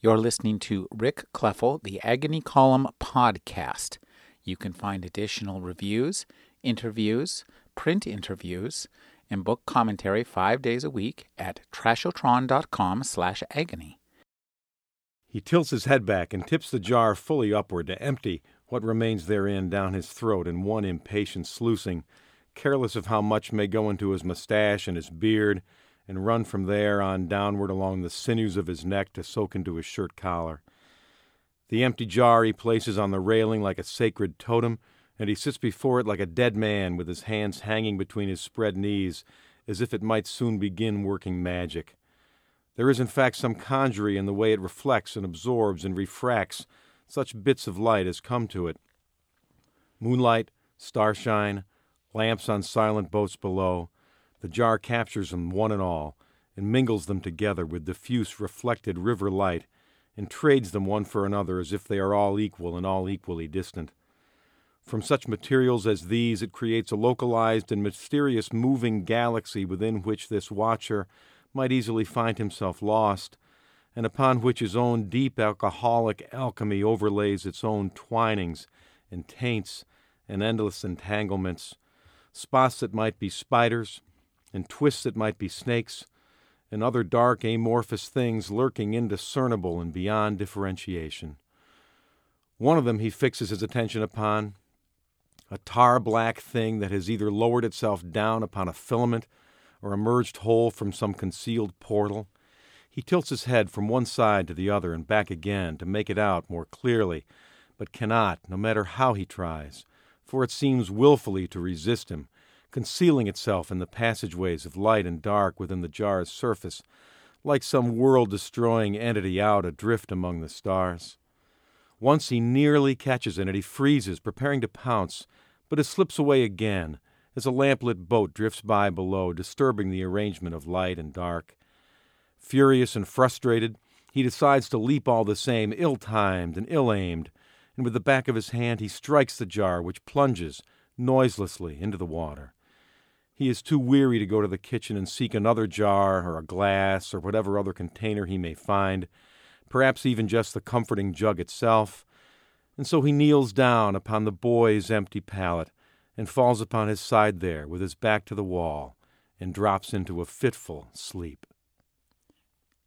You're listening to Rick Kleffel, the Agony Column podcast. You can find additional reviews, interviews, print interviews, and book commentary five days a week at trashotron.com slash agony. He tilts his head back and tips the jar fully upward to empty what remains therein down his throat in one impatient sluicing, careless of how much may go into his mustache and his beard, and run from there on downward along the sinews of his neck to soak into his shirt collar. The empty jar he places on the railing like a sacred totem, and he sits before it like a dead man with his hands hanging between his spread knees, as if it might soon begin working magic. There is, in fact, some conjury in the way it reflects and absorbs and refracts such bits of light as come to it. Moonlight, starshine, lamps on silent boats below, the jar captures them one and all, and mingles them together with diffuse reflected river light, and trades them one for another as if they are all equal and all equally distant. From such materials as these, it creates a localized and mysterious moving galaxy within which this watcher might easily find himself lost, and upon which his own deep alcoholic alchemy overlays its own twinings and taints and endless entanglements, spots that might be spiders, and twists that might be snakes, and other dark amorphous things lurking indiscernible and beyond differentiation. One of them he fixes his attention upon, a tar black thing that has either lowered itself down upon a filament or emerged whole from some concealed portal. He tilts his head from one side to the other and back again to make it out more clearly, but cannot, no matter how he tries, for it seems wilfully to resist him, concealing itself in the passageways of light and dark within the jar's surface, like some world destroying entity out adrift among the stars. Once he nearly catches it, and he freezes, preparing to pounce, but it slips away again as a lamplit boat drifts by below, disturbing the arrangement of light and dark. Furious and frustrated, he decides to leap all the same, ill timed and ill aimed, and with the back of his hand he strikes the jar, which plunges noiselessly into the water. He is too weary to go to the kitchen and seek another jar or a glass or whatever other container he may find, perhaps even just the comforting jug itself, and so he kneels down upon the boy's empty pallet and falls upon his side there with his back to the wall and drops into a fitful sleep.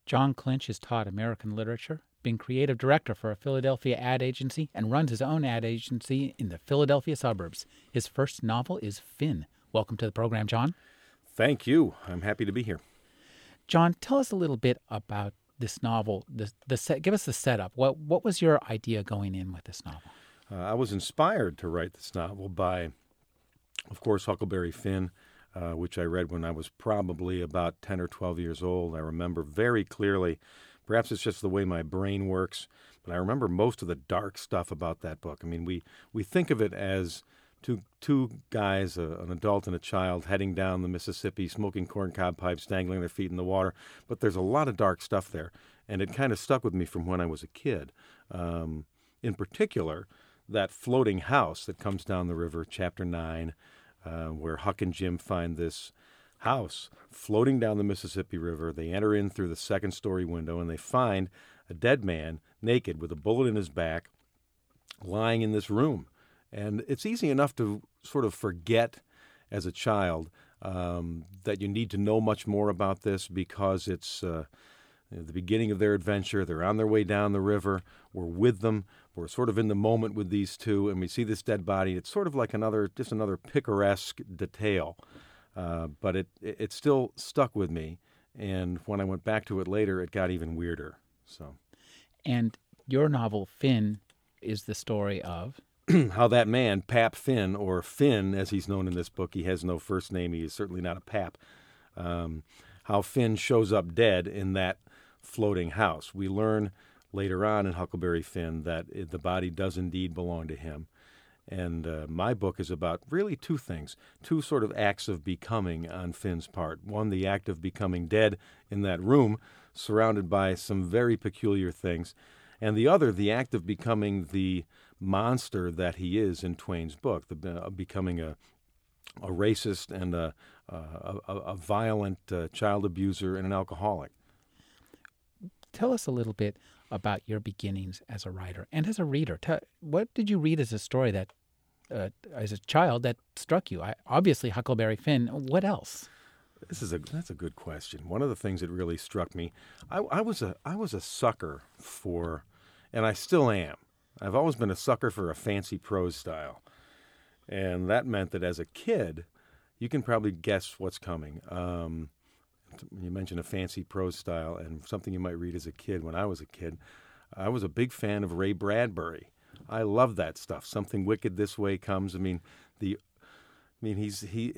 Jon Clinch has taught American literature, been creative director for a Philadelphia ad agency, and runs his own ad agency in the Philadelphia suburbs. His first novel is Finn, Welcome to the program, Jon. Thank you. I'm happy to be here. John, tell us a little bit about this novel. The, the set, give us the setup. What what was your idea going in with this novel? Uh, I was inspired to write this novel by, of course, Huckleberry Finn, uh, which I read when I was probably about ten or twelve years old. I remember very clearly. Perhaps it's just the way my brain works, but I remember most of the dark stuff about that book. I mean, we we think of it as two two guys, uh, an adult and a child, heading down the Mississippi, smoking corncob pipes, dangling their feet in the water. But there's a lot of dark stuff there, and it kind of stuck with me from when I was a kid. Um, in particular, that floating house that comes down the river, chapter nine, uh, where Huck and Jim find this house floating down the Mississippi River. They enter in through the second story window and they find a dead man, naked, with a bullet in his back, lying in this room. And it's easy enough to sort of forget as a child um, that you need to know much more about this because it's uh, the beginning of their adventure. They're on their way down the river. We're with them. We're sort of in the moment with these two, and we see this dead body. It's sort of like another, just another picaresque detail, uh, but it it still stuck with me. And when I went back to it later, it got even weirder. So, and your novel Finn is the story of how that man, Pap Finn, or Finn as he's known in this book, he has no first name, he is certainly not a pap, um, how Finn shows up dead in that floating house. We learn later on in Huckleberry Finn that it, the body does indeed belong to him. And uh, my book is about really two things, two sort of acts of becoming on Finn's part. One, the act of becoming dead in that room, surrounded by some very peculiar things. And the other, the act of becoming the monster that he is in Twain's book, the, uh, becoming a, a racist and a, a, a violent uh, child abuser and an alcoholic. Tell us a little bit about your beginnings as a writer and as a reader. what did you read as a story that, uh, as a child, that struck you? I, obviously, Huckleberry Finn. What else? This is a that's a good question. One of the things that really struck me, I, I was a I was a sucker for, and I still am. I've always been a sucker for a fancy prose style, and that meant that as a kid, you can probably guess what's coming. Um, you mentioned a fancy prose style and something you might read as a kid. When I was a kid, I was a big fan of Ray Bradbury. I love that stuff. Something wicked this way comes. I mean, the I mean, he's he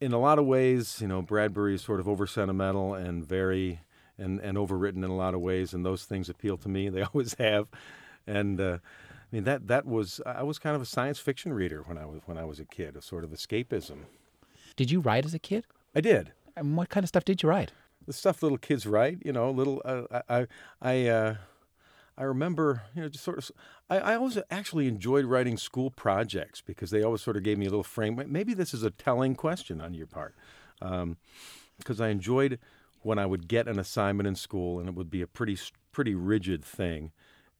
in a lot of ways, you know, Bradbury is sort of over sentimental and very and and overwritten in a lot of ways, and those things appeal to me. They always have, and uh, I mean that that was I was kind of a science fiction reader when I was when I was a kid, a sort of escapism. Did you write as a kid? I did. And what kind of stuff did you write? The stuff little kids write, you know, little uh, I I. Uh, I remember, you know, just sort of. I, I, always actually enjoyed writing school projects because they always sort of gave me a little frame. Maybe this is a telling question on your part, because um, I enjoyed when I would get an assignment in school and it would be a pretty pretty rigid thing,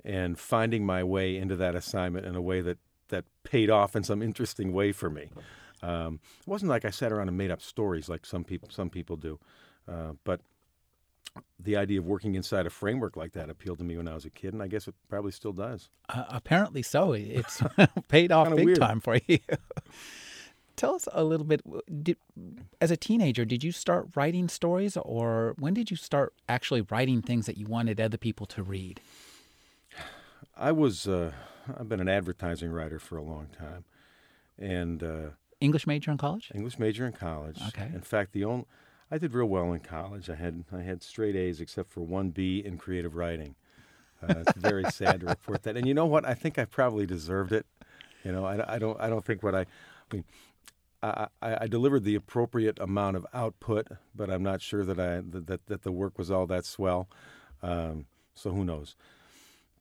and finding my way into that assignment in a way that that paid off in some interesting way for me. Um, it wasn't like I sat around and made up stories like some people some people do, uh, but the idea of working inside a framework like that appealed to me when I was a kid, and I guess it probably still does. Uh, apparently so. It's paid off big weird. time for you. Tell us a little bit. Did, as a teenager, did you start writing stories, or when did you start actually writing things that you wanted other people to read? I was. Uh, I've been an advertising writer for a long time, and uh, English major in college. English major in college. Okay. In fact, the only I did real well in college. I had I had straight A's except for one B in creative writing. Uh, it's very sad to report that. And you know what? I think I probably deserved it. You know, I, I don't I don't think what I, I mean. I, I, delivered the appropriate amount of output, but I'm not sure that I that that the work was all that swell. Um, so who knows?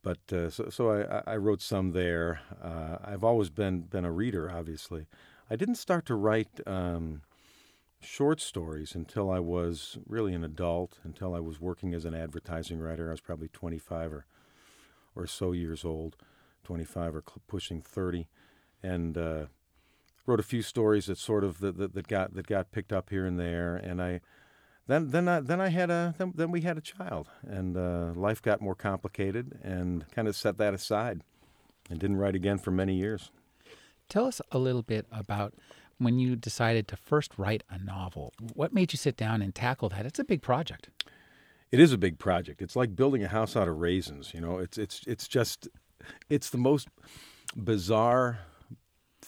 But uh, so so I, I wrote some there. Uh, I've always been been a reader, obviously. I didn't start to write um, short stories until I was really an adult, until I was working as an advertising writer. I was probably 25 or, or so years old, 25 or cl- pushing 30, and uh, wrote a few stories that sort of that, that, that, got that got picked up here and there. And I then then I, then I had a then, then we had a child, and uh, life got more complicated, and kind of set that aside, and didn't write again for many years. Tell us a little bit about when you decided to first write a novel. What made you sit down and tackle that? It's a big project. It is a big project. It's like building a house out of raisins. You know, it's it's it's just it's the most bizarre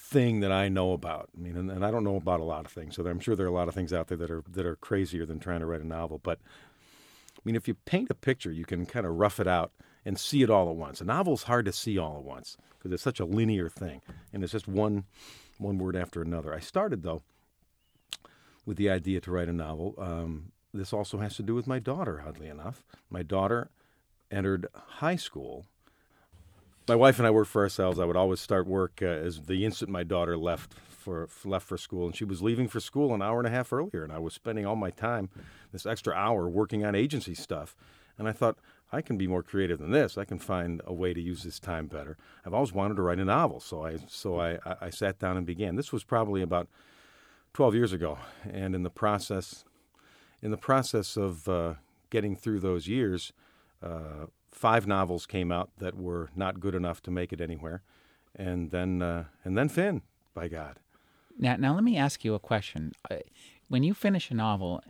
thing that I know about. I mean, and, and, I don't know about a lot of things. So I'm sure there are a lot of things out there that are that are crazier than trying to write a novel. But I mean, if you paint a picture, you can kind of rough it out and see it all at once. A novel's hard to see all at once because it's such a linear thing, and it's just one one word after another. I started, though, with the idea to write a novel. Um, this also has to do with my daughter, oddly enough. My daughter entered high school. My wife and I worked for ourselves. I would always start work uh, as the instant my daughter left for left for school, and she was leaving for school an hour and a half earlier, and I was spending all my time, this extra hour, working on agency stuff. And I thought, I can be more creative than this. I can find a way to use this time better. I've always wanted to write a novel, so I so I, I sat down and began. This was probably about 12 years ago, and in the process, in the process of uh, getting through those years, uh, five novels came out that were not good enough to make it anywhere, and then uh, and then Finn, by God. Now, now let me ask you a question. Uh, when you finish a novel,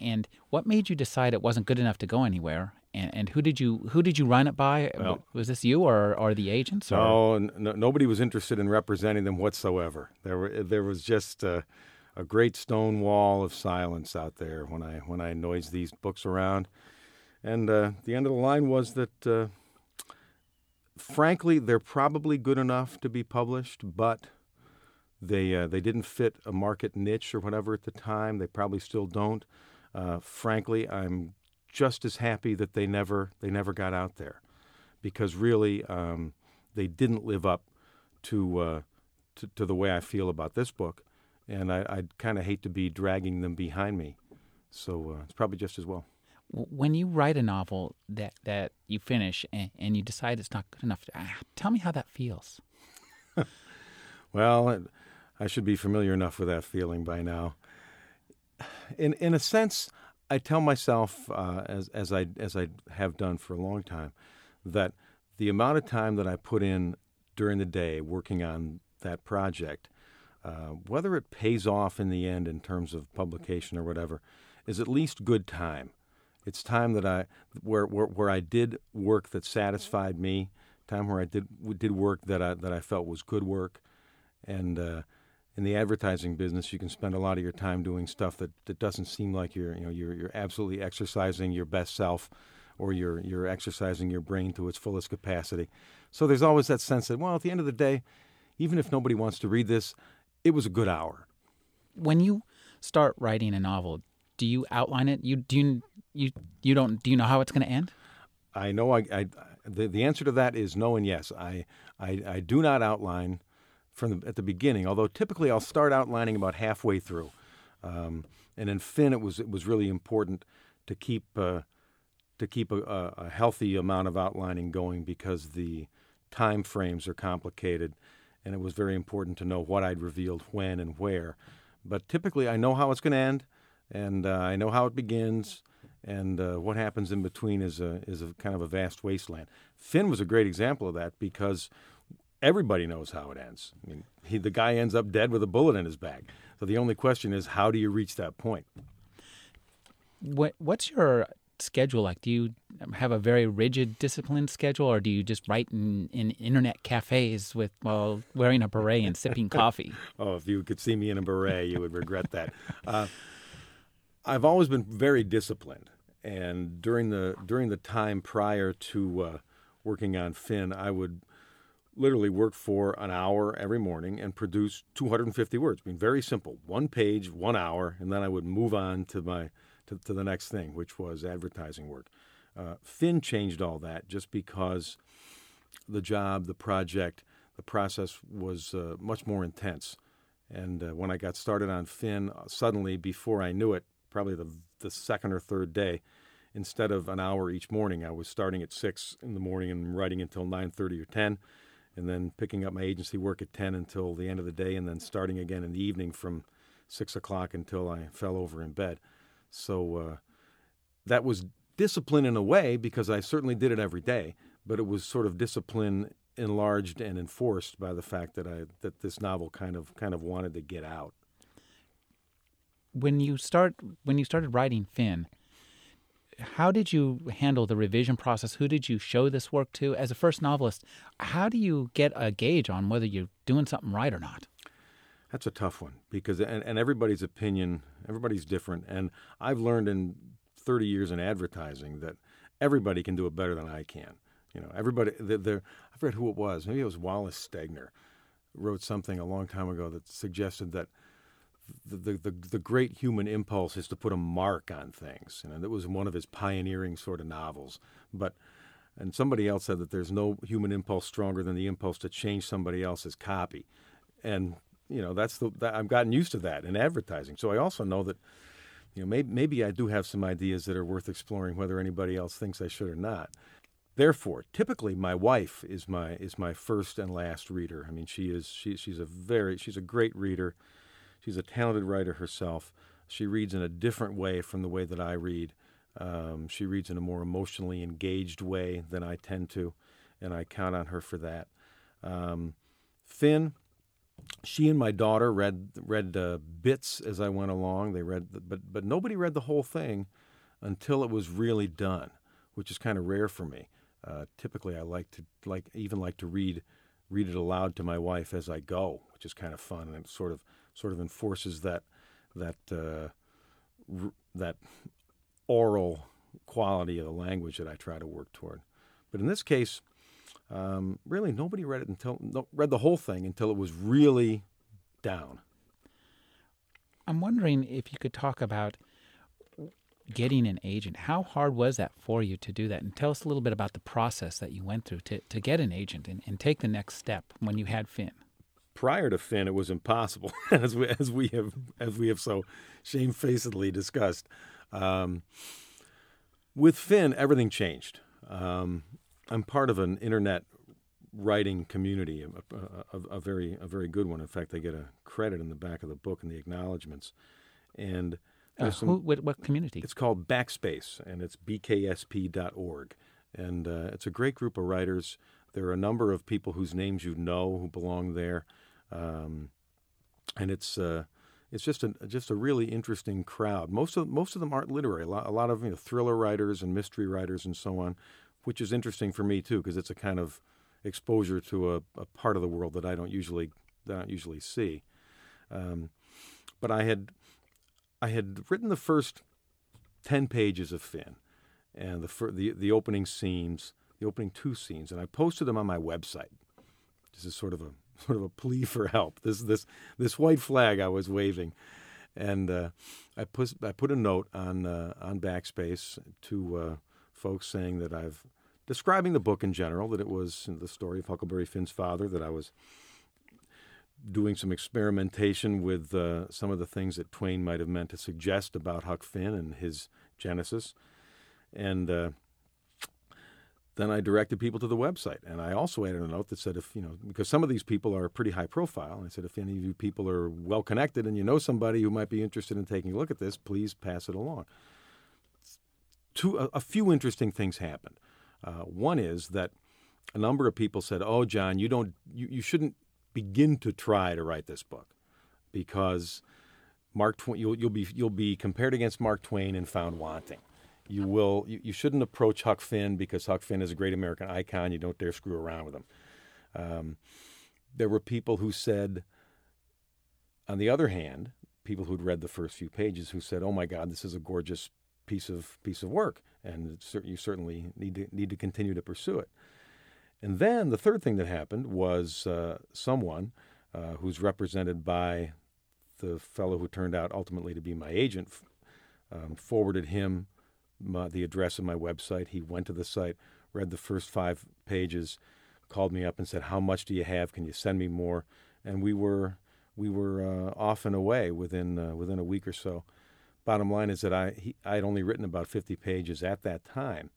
and what made you decide it wasn't good enough to go anywhere? And, and, who did you who did you run it by? Well, was this you or, or the agents? Or? No, no, nobody was interested in representing them whatsoever. There were there was just a, a, great stone wall of silence out there when I when I noised these books around, and uh, the end of the line was that. Uh, frankly, they're probably good enough to be published, but they uh, they didn't fit a market niche or whatever at the time. They probably still don't. Uh, frankly, I'm just as happy that they never they never got out there, because really um, they didn't live up to, uh, to, to the way I feel about this book, and I, I'd kind of hate to be dragging them behind me. So uh, it's probably just as well. When you write a novel that, that you finish and, and you decide it's not good enough, ah, tell me how that feels. Well, I should be familiar enough with that feeling by now. In in a sense, I tell myself, uh, as as I as I have done for a long time, that the amount of time that I put in during the day working on that project, uh, whether it pays off in the end in terms of publication or whatever, is at least good time. It's time that I where where, where I did work that satisfied me, time where I did did work that I that I felt was good work, and uh, in the advertising business, you can spend a lot of your time doing stuff that, that doesn't seem like you're you know you're you're absolutely exercising your best self, or you're you're exercising your brain to its fullest capacity. So there's always that sense that well, at the end of the day, even if nobody wants to read this, it was a good hour. When you start writing a novel, do you outline it? You do you you, you don't do you know how it's going to end? I know I, I the, the answer to that is no and yes. I, I, I do not outline from the, at the beginning, although typically I'll start outlining about halfway through. Um, and in Finn, it was it was really important to keep uh, to keep a, a, healthy amount of outlining going because the time frames are complicated, and it was very important to know what I'd revealed when and where. But typically, I know how it's going to end, and uh, I know how it begins, and uh, what happens in between is a is a kind of a vast wasteland. Finn was a great example of that because everybody knows how it ends. I mean, he, the guy ends up dead with a bullet in his back. So the only question is, how do you reach that point? What what's your schedule like? Do you have a very rigid, disciplined schedule, or do you just write in, in internet cafes with while wearing a beret and sipping coffee? Oh, if you could see me in a beret, you would regret that. Uh, I've always been very disciplined, and during the during the time prior to uh, working on Finn, I would literally work for an hour every morning and produce 250 words. I mean, very simple, one page, one hour, and then I would move on to my to, to the next thing, which was advertising work. Uh, Finn changed all that just because the job, the project, the process was uh, much more intense. And uh, when I got started on Finn, uh, suddenly, before I knew it, probably the, the second or third day, instead of an hour each morning, I was starting at six in the morning and writing until nine thirty or ten, and then picking up my agency work at ten until the end of the day, and then starting again in the evening from six o'clock until I fell over in bed. So uh, that was discipline in a way because I certainly did it every day, but it was sort of discipline enlarged and enforced by the fact that I that this novel kind of kind of wanted to get out. When you start when you started writing Finn, how did you handle the revision process? Who did you show this work to? As a first novelist, how do you get a gauge on whether you're doing something right or not? That's a tough one because and, and everybody's opinion, everybody's different. And I've learned in 30 years in advertising that everybody can do it better than I can. You know, everybody. They're, they're, I forget who it was. Maybe it was Wallace Stegner wrote something a long time ago that suggested that the, the, the, great human impulse is to put a mark on things. And that was one of his pioneering sort of novels. But and somebody else said that there's no human impulse stronger than the impulse to change somebody else's copy. And you know that's the that, I've gotten used to that in advertising. So I also know that you know maybe maybe I do have some ideas that are worth exploring whether anybody else thinks I should or not. Therefore, typically my wife is my is my first and last reader. I mean, she is she, she's a very she's a great reader. She's a talented writer herself. She reads in a different way from the way that I read. Um, she reads in a more emotionally engaged way than I tend to, and I count on her for that. Um, Finn, she and my daughter read read uh, bits as I went along. They read, the, but but nobody read the whole thing until it was really done, which is kind of rare for me. Uh, typically, I like to like even like to read read it aloud to my wife as I go, which is kind of fun, and it sort of sort of enforces that that uh, r- that oral quality of the language that I try to work toward. But in this case, um, really nobody read it until no, read the whole thing until it was really down. I'm wondering if you could talk about getting an agent. How hard was that for you to do that? And tell us a little bit about the process that you went through to, to get an agent and, and take the next step when you had Finn. Prior to Finn, it was impossible, as we as we have as we have so shamefacedly discussed. Um, with Finn, everything changed. Um, I'm part of an internet writing community, a, a, a, very a very good one. In fact, I get a credit in the back of the book in the acknowledgments. And uh, some, who, what, what, community? It's called Backspace, and it's bksp.org. And uh, it's a great group of writers. There are a number of people whose names you know who belong there, um, and it's uh, it's just a just a really interesting crowd. Most of most of them aren't literary. A lot, a lot of you know, thriller writers and mystery writers and so on, which is interesting for me too because it's a kind of exposure to a, a, part of the world that I don't usually that I don't usually see. Um, but I had I had written the first ten pages of Finn, and the the the opening scenes, the opening two scenes, and I posted them on my website. This is sort of a sort of a plea for help. This this this white flag I was waving, and uh, I put I put a note on uh, on Backspace to uh, folks saying that I've describing the book in general that it was the story of Huckleberry Finn's father that I was doing some experimentation with uh, some of the things that Twain might have meant to suggest about Huck Finn and his genesis, and uh, then I directed people to the website. And I also added a note that said, if, you know, because some of these people are pretty high profile, and I said, if any of you people are well connected and you know somebody who might be interested in taking a look at this, please pass it along. Two, a, a few interesting things happened. Uh, one is that a number of people said, "Oh, Jon, you don't, you, you shouldn't begin to try to write this book because Mark Twain, you'll, you'll be you'll be compared against Mark Twain and found wanting." You will. You, you, shouldn't approach Huck Finn because Huck Finn is a great American icon. You don't dare screw around with him. Um, there were people who said, on the other hand, people who'd read the first few pages who said, "Oh my God, this is a gorgeous piece of piece of work, and you certainly need to need to continue to pursue it." And then the third thing that happened was uh, someone uh, who's represented by the fellow who turned out ultimately to be my agent um, forwarded him my, the address of my website. He went to the site, read the first five pages, called me up and said, "How much do you have? Can you send me more?" And we were we were uh, off and away within uh, within a week or so. Bottom line is that I he, I had only written about 50 pages at that time,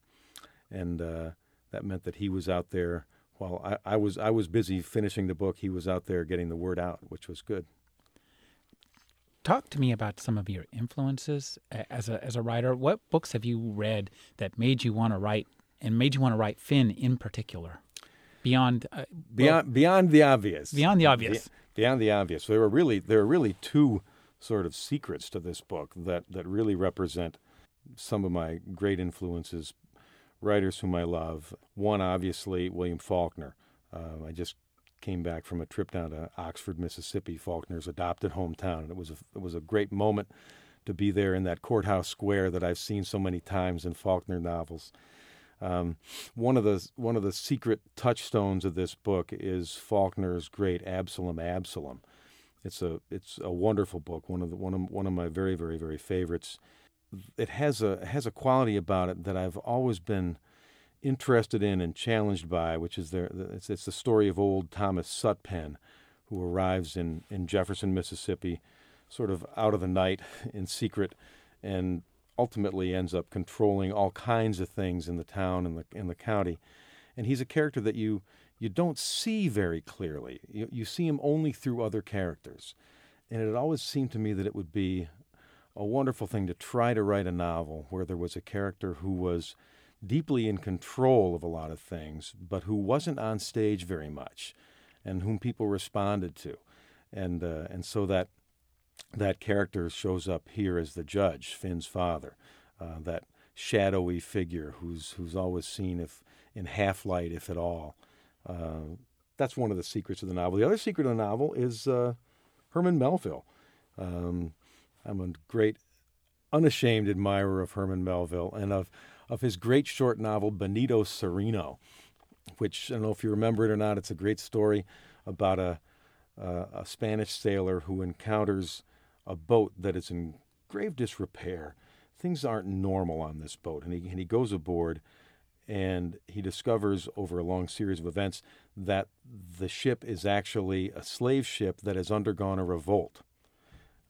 and uh, that meant that he was out there while I, I was I was busy finishing the book. He was out there getting the word out, which was good talk to me about some of your influences as a as a writer. What books have you read that made you want to write and made you want to write Finn in particular? Beyond uh, beyond well, beyond the obvious. Beyond the obvious. beyond the obvious. There are really there are really two sort of secrets to this book that that really represent some of my great influences, writers whom I love. One obviously William Faulkner. Uh, I just came back from a trip down to Oxford, Mississippi, Faulkner's adopted hometown, and it was a, it was a great moment to be there in that courthouse square that I've seen so many times in Faulkner novels. Um, one of the one of the secret touchstones of this book is Faulkner's great Absalom, Absalom. It's a it's a wonderful book, one of the, one of one of my very very very favorites. It has a has a quality about it that I've always been interested in and challenged by, which is there. It's, it's the story of old Thomas Sutpen, who arrives in, in Jefferson, Mississippi, sort of out of the night in secret, and ultimately ends up controlling all kinds of things in the town and the in the county. And he's a character that you you don't see very clearly. You, you see him only through other characters. And it always seemed to me that it would be a wonderful thing to try to write a novel where there was a character who was deeply in control of a lot of things, but who wasn't on stage very much, and whom people responded to, and uh, and so that that character shows up here as the judge, Finn's father, uh, that shadowy figure who's who's always seen if in half light, if at all. Uh, that's one of the secrets of the novel. The other secret of the novel is uh, Herman Melville. Um, I'm a great, unashamed admirer of Herman Melville and of of his great short novel, Benito Cereno, which I don't know if you remember it or not. It's a great story about a, a Spanish sailor who encounters a boat that is in grave disrepair. Things aren't normal on this boat, and he, and he goes aboard and he discovers over a long series of events that the ship is actually a slave ship that has undergone a revolt.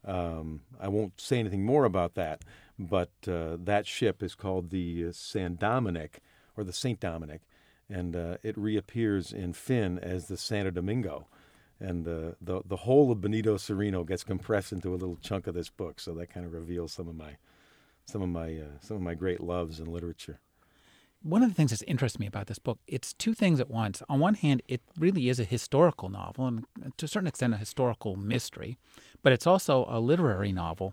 Um, I won't say anything more about that, but uh, that ship is called the San Dominick or the Saint Dominic, and uh, it reappears in Finn as the Santo Domingo. And uh, the the whole of Benito Cereno gets compressed into a little chunk of this book, so that kind of reveals some of my some of my uh, some of my great loves in literature one of the things that's interested me about this book, it's two things at once. On one hand, it really is a historical novel and to a certain extent a historical mystery, but it's also a literary novel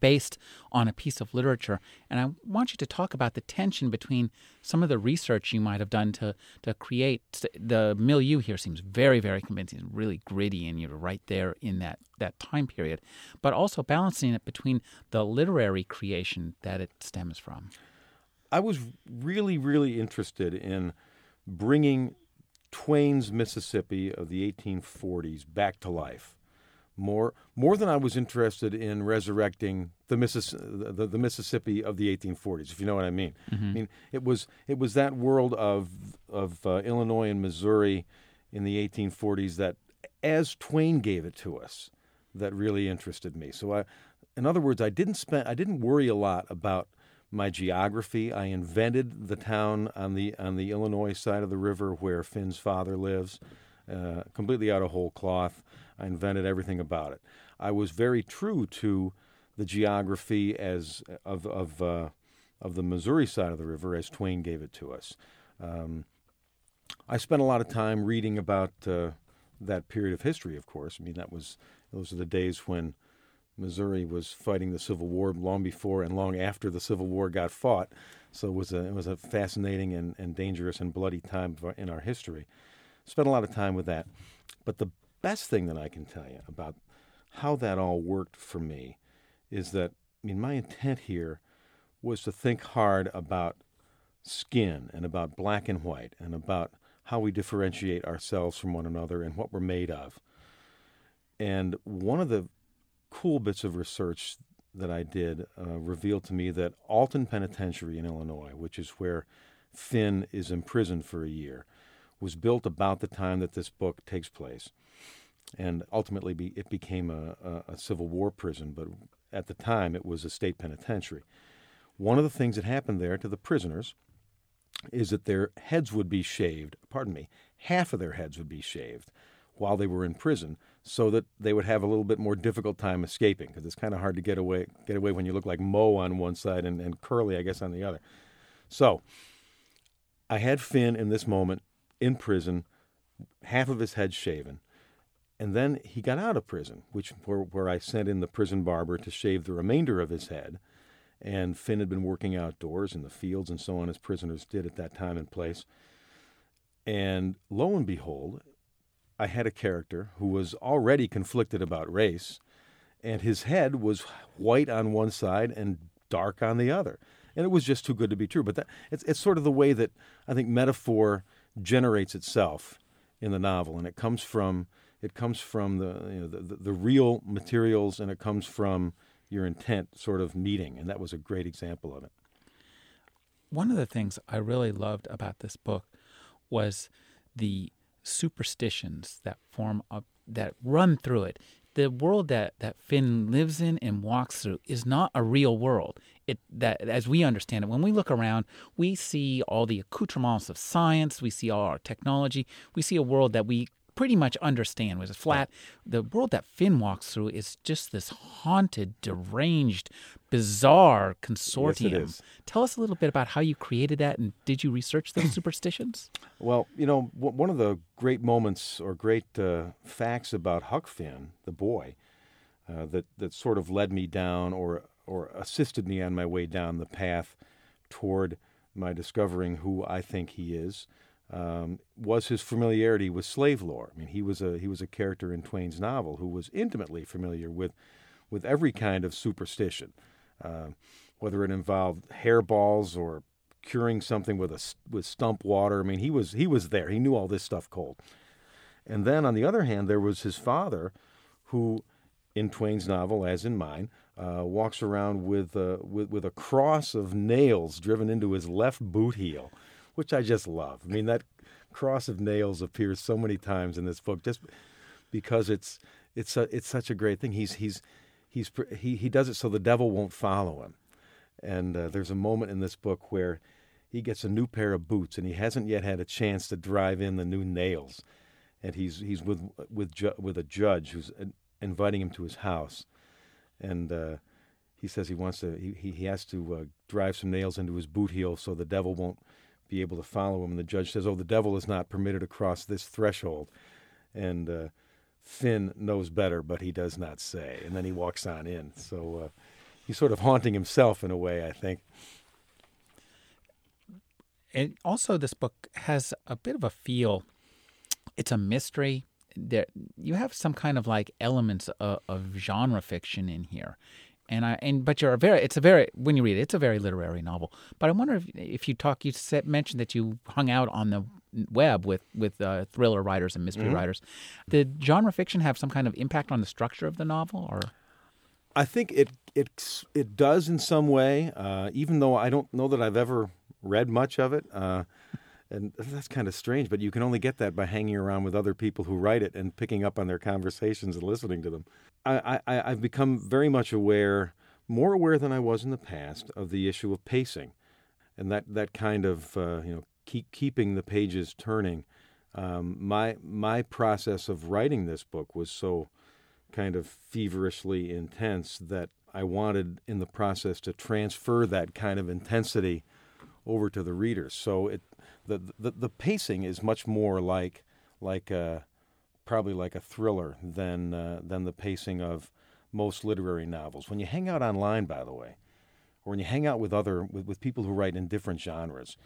based on a piece of literature. And I want you to talk about the tension between some of the research you might have done to, to create the milieu here seems very, very convincing, really gritty, and you're right there in that, that time period, but also balancing it between the literary creation that it stems from. I was really, really interested in bringing Twain's Mississippi of the 1840s back to life. More, more than I was interested in resurrecting the, Missis- the, the Mississippi of the 1840s, if you know what I mean. Mm-hmm. I mean, it was, it was that world of, of uh, Illinois and Missouri in the 1840s that, as Twain gave it to us, that really interested me. So, I, in other words, I didn't spend, I didn't worry a lot about my geography. I invented the town on the on the Illinois side of the river where Finn's father lives, uh, completely out of whole cloth. I invented everything about it. I was very true to the geography as of of uh, of the Missouri side of the river as Twain gave it to us. Um, I spent a lot of time reading about uh, that period of history. Of course, I mean that was those are the days when Missouri was fighting the Civil War long before and long after the Civil War got fought. So it was a, it was a fascinating and, and dangerous and bloody time in our history. Spent a lot of time with that. But the best thing that I can tell you about how that all worked for me is that, I mean, my intent here was to think hard about skin and about black and white and about how we differentiate ourselves from one another and what we're made of. And one of the cool bits of research that I did uh, revealed to me that Alton Penitentiary in Illinois, which is where Finn is imprisoned for a year, was built about the time that this book takes place. And ultimately, be, it became a, a, a Civil War prison, but at the time, it was a state penitentiary. One of the things that happened there to the prisoners is that their heads would be shaved, pardon me, half of their heads would be shaved while they were in prison so that they would have a little bit more difficult time escaping because it's kind of hard to get away get away when you look like Moe on one side and, and Curly, I guess, on the other. So I had Finn in this moment in prison, half of his head shaven. And then he got out of prison, which where, where I sent in the prison barber to shave the remainder of his head. And Finn had been working outdoors in the fields and so on, as prisoners did at that time and place. And lo and behold, I had a character who was already conflicted about race, and his head was white on one side and dark on the other. And it was just too good to be true. But that, it's, it's sort of the way that I think metaphor generates itself in the novel, and it comes from it comes from the, you know, the, the, the real materials, and it comes from your intent sort of meeting, and that was a great example of it. One of the things I really loved about this book was the superstitions that form up that run through it. The world that, that Finn lives in and walks through is not a real world. It that as we understand it, when we look around, we see all the accoutrements of science, we see all our technology, we see a world that we pretty much understand was it flat. The world that Finn walks through is just this haunted, deranged, bizarre consortium. Yes, Tell us a little bit about how you created that, and did you research those superstitions? Well, you know, w- one of the great moments or great uh, facts about Huck Finn, the boy, uh, that that sort of led me down or or assisted me on my way down the path toward my discovering who I think he is um, was his familiarity with slave lore. I mean, he was a he was a character in Twain's novel who was intimately familiar with with every kind of superstition, uh, whether it involved hairballs or curing something with a with stump water. I mean, he was he was there. He knew all this stuff cold. And then on the other hand, there was his father, who, in Twain's novel, as in mine, uh, walks around with, uh, with with a cross of nails driven into his left boot heel which I just love. I mean, that cross of nails appears so many times in this book just because it's it's a, it's such a great thing. He's he's he's he he does it so the devil won't follow him. And uh, there's a moment in this book where he gets a new pair of boots and he hasn't yet had a chance to drive in the new nails. And he's he's with with ju- with a judge who's inviting him to his house, and uh, he says he wants to he he has to uh, drive some nails into his boot heel so the devil won't be able to follow him. And the judge says, "Oh, the devil is not permitted to cross this threshold," and uh, Finn knows better, but he does not say. And then he walks on in. So uh, he's sort of haunting himself in a way, I think. And also, this book has a bit of a feel. It's a mystery. There, you have some kind of like elements of, of genre fiction in here, and I and but you're a very it's a very when you read it it's a very literary novel. But I wonder if if you talk you said mentioned that you hung out on the web with with uh, thriller writers and mystery Mm-hmm. writers. Did genre fiction have some kind of impact on the structure of the novel, or I think it it it does in some way, uh, even though I don't know that I've ever read much of it. Uh, and that's kind of strange, but you can only get that by hanging around with other people who write it and picking up on their conversations and listening to them. I, I, I've become very much aware, more aware than I was in the past, of the issue of pacing, and that that kind of uh, you know keep keeping the pages turning. Um, my my process of writing this book was so kind of feverishly intense that I wanted in the process to transfer that kind of intensity over to the readers. So it the the, the pacing is much more like like a, probably like a thriller than uh, than the pacing of most literary novels. When you hang out online, by the way, or when you hang out with other with, with people who write in different genres,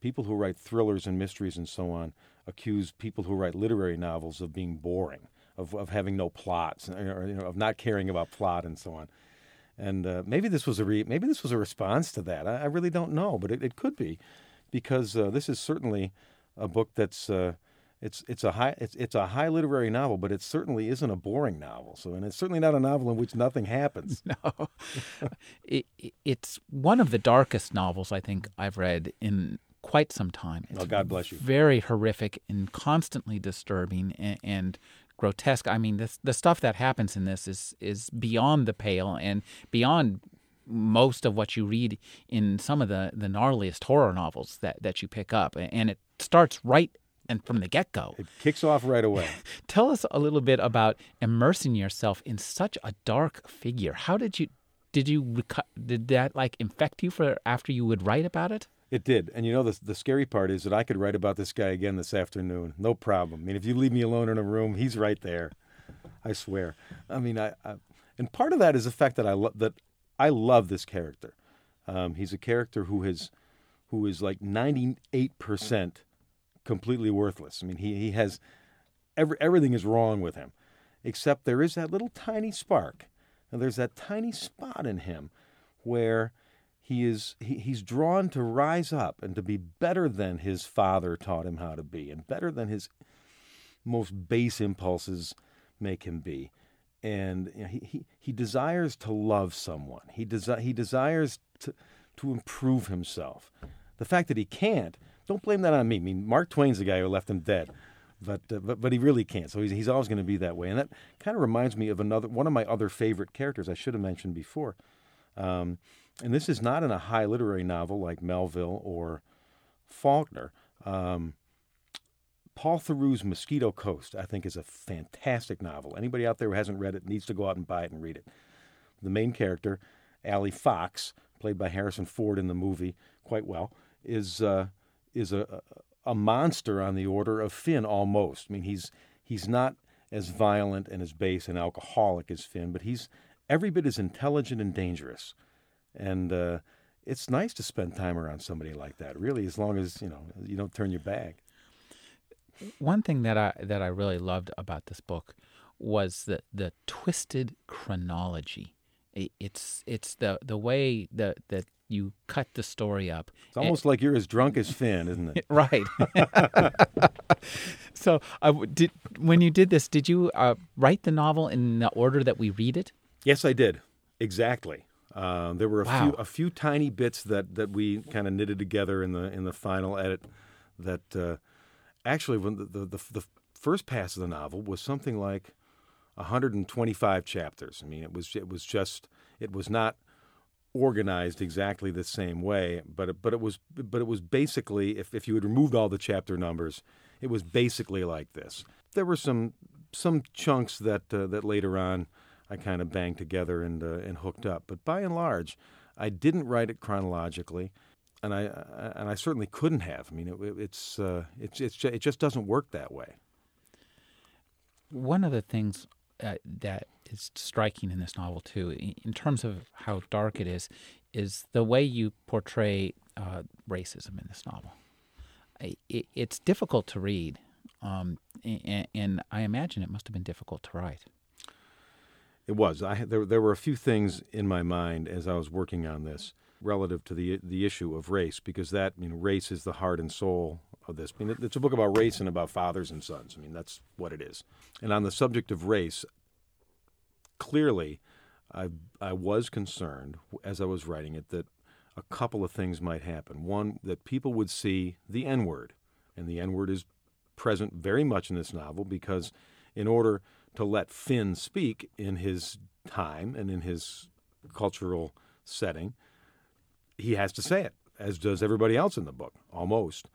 people who write thrillers and mysteries and so on accuse people who write literary novels of being boring, of of having no plots, or you know, of not caring about plot and so on. And uh, maybe this was a re- maybe this was a response to that. I, I really don't know, but it, it could be, because uh, this is certainly a book that's uh, it's it's a high it's it's a high literary novel, but it certainly isn't a boring novel. So, and it's certainly not a novel in which nothing happens. no? it, it- it's one of the darkest novels I think I've read in quite some time. It's Oh, God bless you. Very horrific and constantly disturbing and, and grotesque. I mean, this, the stuff that happens in this is is beyond the pale and beyond most of what you read in some of the, the gnarliest horror novels that, that you pick up. And it starts right and from the get go. It kicks off right away. Tell us a little bit about immersing yourself in such a dark figure. How did you did you did that like infect you for after you would write about it? It did, and you know the the scary part is that I could write about this guy again this afternoon, no problem. I mean, if you leave me alone in a room, he's right there. I swear. I mean, I, I and part of that is the fact that I lo- that I love this character. Um, he's a character who has who is like ninety eight percent completely worthless. I mean, he he has every, everything is wrong with him, except there is that little tiny spark, and there's that tiny spot in him where he is he, he's drawn to rise up and to be better than his father taught him how to be, and better than his most base impulses make him be. And you know, he, he, he desires to love someone. He, desi- he desires to, to improve himself. The fact that he can't, don't blame that on me. I mean, Mark Twain's the guy who left him dead, but uh, but, but he really can't. So he's, he's always going to be that way. And that kind of reminds me of another one of my other favorite characters I should have mentioned before. Um, and this is not in a high literary novel like Melville or Faulkner. Um, Paul Theroux's Mosquito Coast, I think, is a fantastic novel. Anybody out there who hasn't read it needs to go out and buy it and read it. The main character, Allie Fox, played by Harrison Ford in the movie quite well, is uh, is a a monster on the order of Finn almost. I mean, he's he's not as violent and as base and alcoholic as Finn, but he's every bit as intelligent and dangerous. And uh, it's nice to spend time around somebody like that, really, as long as you know you don't turn your back. One thing that I that I really loved about this book was the the twisted chronology. It's it's the the way that that you cut the story up. It's almost like you're as drunk as Finn, isn't it? Right. so, uh, did when you did this, did you uh, write the novel in the order that we read it? Yes, I did. Exactly. Uh, there were a Wow. few a few tiny bits that, that we kind of knitted together in the in the final edit. That uh, actually, when the, the the the first pass of the novel was something like 125 chapters. I mean, it was it was just it was not organized exactly the same way, but it, but it was but it was basically if, if you had removed all the chapter numbers, it was basically like this. There were some some chunks that uh, that later on I kind of banged together and uh, and hooked up, but by and large, I didn't write it chronologically, and I and I certainly couldn't have. I mean, it, it's uh, it's it's it just doesn't work that way. One of the things uh, that is striking in this novel too, in terms of how dark it is, is the way you portray uh, racism in this novel. It, it's difficult to read, um, and, and, I imagine it must have been difficult to write. It was. I there there were a few things in my mind as I was working on this relative to the the issue of race because that I mean race is the heart and soul of this. I mean it's a book about race and about fathers and sons. I mean that's what it is. And on the subject of race, clearly, I I was concerned as I was writing it that a couple of things might happen. One that people would see the N word, and the N word is present very much in this novel because in order to let Finn speak in his time and in his cultural setting, he has to say it, as does everybody else in the book, almost.